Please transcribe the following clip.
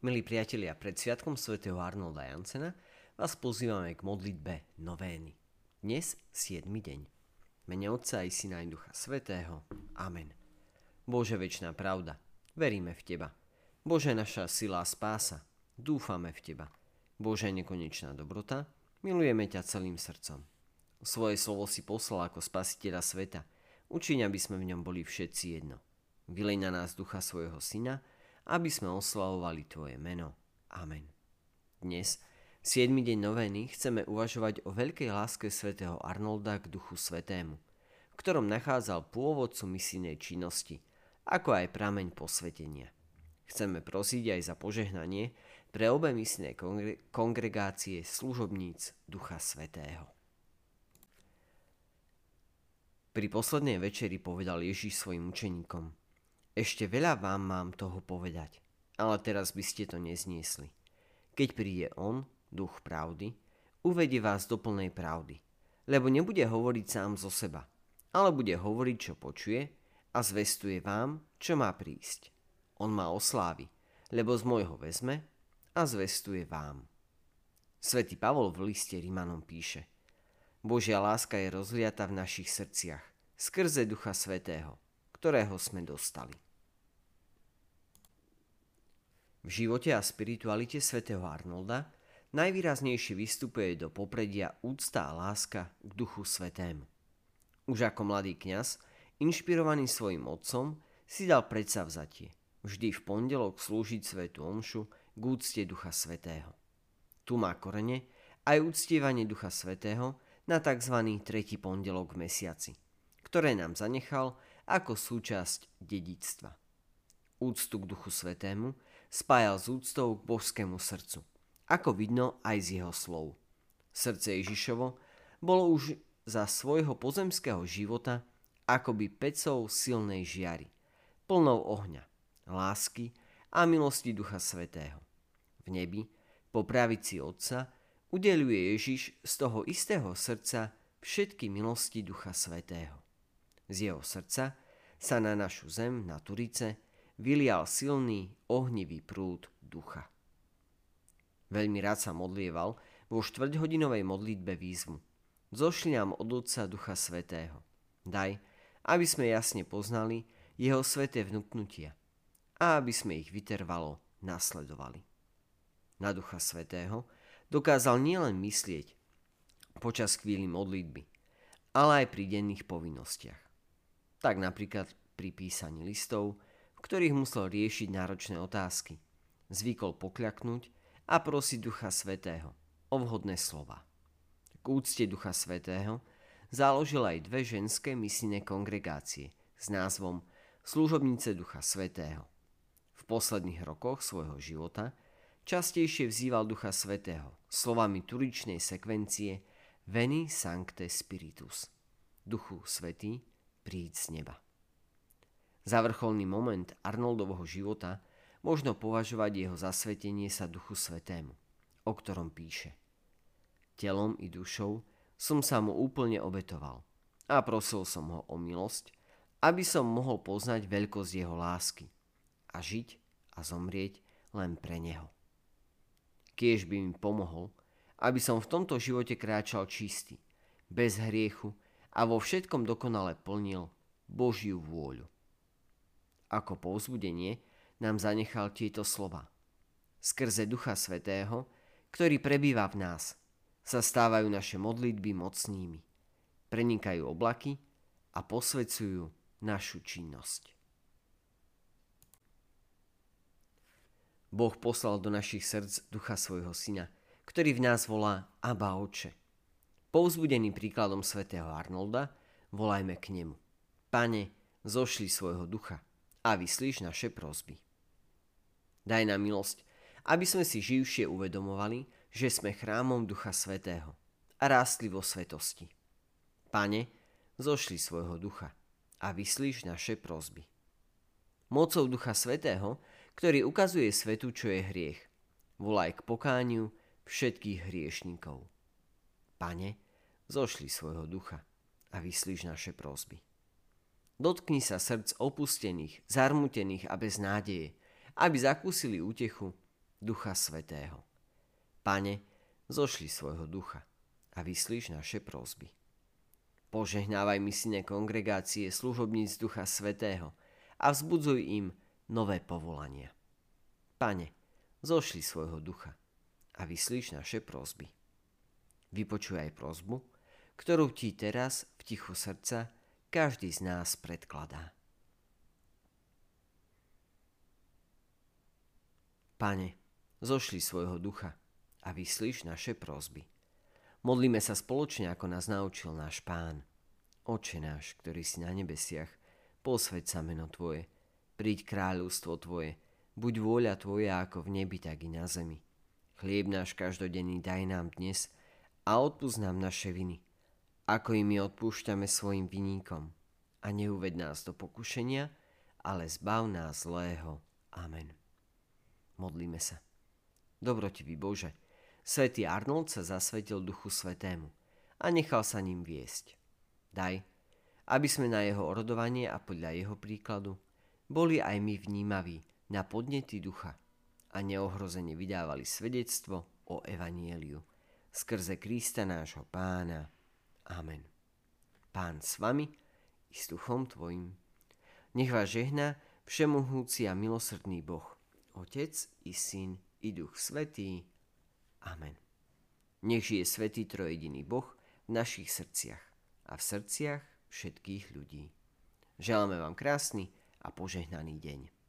Milí priatelia, pred sviatkom svätého Arnolda Jansena vás pozývame k modlitbe novény. Dnes 7. deň. Mene Otca i Syna i Ducha Svetého. Amen. Bože väčšiná pravda, veríme v Teba. Bože naša sila a spása, dúfame v Teba. Bože nekonečná dobrota, milujeme ťa celým srdcom. Svoje slovo si poslal ako spasiteľa sveta. Učiň, aby sme v ňom boli všetci jedno. Vylej na nás ducha svojho syna, aby sme oslavovali Tvoje meno. Amen. Dnes, v 7. deň novény, chceme uvažovať o veľkej láske svätého Arnolda k Duchu Svetému, v ktorom nachádzal pôvodcu misijnej činnosti, ako aj prameň posvetenia. Chceme prosiť aj za požehnanie pre obe misijné kongregácie služobníc Ducha Svetého. Pri poslednej večeri povedal Ježiš svojim učeníkom – ešte veľa vám mám toho povedať, ale teraz by ste to nezniesli. Keď príde On, duch pravdy, uvedie vás do plnej pravdy, lebo nebude hovoriť sám zo seba, ale bude hovoriť, čo počuje a zvestuje vám, čo má prísť. On má oslávy, lebo z môjho vezme a zvestuje vám. Svetý Pavol v liste Rimanom píše Božia láska je rozliata v našich srdciach, skrze Ducha Svetého, ktorého sme dostali. V živote a spiritualite svätého Arnolda najvýraznejšie vystupuje do popredia úcta a láska k Duchu Svetému. Už ako mladý kňaz, inšpirovaný svojim otcom, si dal predsavzatie vždy v pondelok slúžiť svetu omšu k úcte Ducha Svetého. Tu má korene aj uctievanie Ducha Svetého na tzv. tretí pondelok v mesiaci, ktoré nám zanechal ako súčasť dedictva. Úctu k Duchu Svetému spájal s úctou k božskému srdcu, ako vidno aj z jeho slov. Srdce Ježišovo bolo už za svojho pozemského života akoby pecou silnej žiary, plnou ohňa, lásky a milosti Ducha Svetého. V nebi, po pravici Otca, udeluje Ježiš z toho istého srdca všetky milosti Ducha Svetého. Z jeho srdca sa na našu zem, na Turice, vylial silný, ohnivý prúd ducha. Veľmi rád sa modlieval vo štvrťhodinovej modlitbe výzvu. Zošli nám od Otca Ducha Svetého. Daj, aby sme jasne poznali jeho sveté vnúknutia a aby sme ich vytrvalo nasledovali. Na Ducha Svetého dokázal nielen myslieť počas chvíli modlitby, ale aj pri denných povinnostiach. Tak napríklad pri písaní listov, ktorých musel riešiť náročné otázky. Zvykol pokľaknúť a prosiť Ducha Svetého o vhodné slova. K úcte Ducha Svetého založil aj dve ženské misijné kongregácie s názvom Služobnice Ducha Svetého. V posledných rokoch svojho života častejšie vzýval Ducha Svetého slovami turičnej sekvencie Veni Sancte Spiritus. Duchu Svetý, príď z neba. Za vrcholný moment Arnoldovho života možno považovať jeho zasvetenie sa Duchu Svetému, o ktorom píše. Telom i dušou som sa mu úplne obetoval a prosil som ho o milosť, aby som mohol poznať veľkosť jeho lásky a žiť a zomrieť len pre neho. Kiež by mi pomohol, aby som v tomto živote kráčal čistý, bez hriechu a vo všetkom dokonale plnil Božiu vôľu. Ako povzbudenie nám zanechal tieto slova. Skrze Ducha Svetého, ktorý prebýva v nás, sa stávajú naše modlitby mocnými, prenikajú oblaky a posvedcujú našu činnosť. Boh poslal do našich srdc ducha svojho syna, ktorý v nás volá Abba Oče. Povzbudený príkladom svätého Arnolda, volajme k nemu. Pane, zošli svojho ducha a vyslíš naše prosby. Daj nám milosť, aby sme si živšie uvedomovali, že sme chrámom Ducha Svetého a rástli vo svetosti. Pane, zošli svojho ducha a vyslíš naše prosby. Mocou Ducha Svetého, ktorý ukazuje svetu, čo je hriech, volaj k pokániu všetkých hriešníkov. Pane, zošli svojho ducha a vyslíš naše prosby. Dotkni sa srdc opustených, zarmutených a bez nádeje, aby zakúsili útechu Ducha Svetého. Pane, zošli svojho ducha a vyslíš naše prosby. Požehnávaj misijné kongregácie služobníc Ducha Svetého a vzbudzuj im nové povolania. Pane, zošli svojho ducha a vyslíš naše prosby. Vypočuj aj prosbu, ktorú ti teraz v tichu srdca každý z nás predkladá. Pane, zošli svojho ducha a vyslíš naše prosby. Modlíme sa spoločne, ako nás naučil náš Pán. Oče náš, ktorý si na nebesiach, posveď sa meno Tvoje, príď kráľovstvo Tvoje, buď vôľa Tvoja ako v nebi, tak i na zemi. Chlieb náš každodenný daj nám dnes a odpúsť nám naše viny, ako i my odpúšťame svojim viníkom. A neuved nás do pokušenia, ale zbav nás zlého. Amen. Modlíme sa. Dobrotivý Bože, svätý Arnold sa zasvetil Duchu Svetému a nechal sa ním viesť. Daj, aby sme na jeho orodovanie a podľa jeho príkladu boli aj my vnímaví na podnety ducha a neohrozene vydávali svedectvo o Evanieliu skrze Krista nášho pána. Amen. Pán s vami i s duchom tvojim. Nech vás žehná všemohúci a milosrdný Boh, Otec i Syn i Duch Svetý. Amen. Nech žije Svetý Trojediný Boh v našich srdciach a v srdciach všetkých ľudí. Želáme vám krásny a požehnaný deň.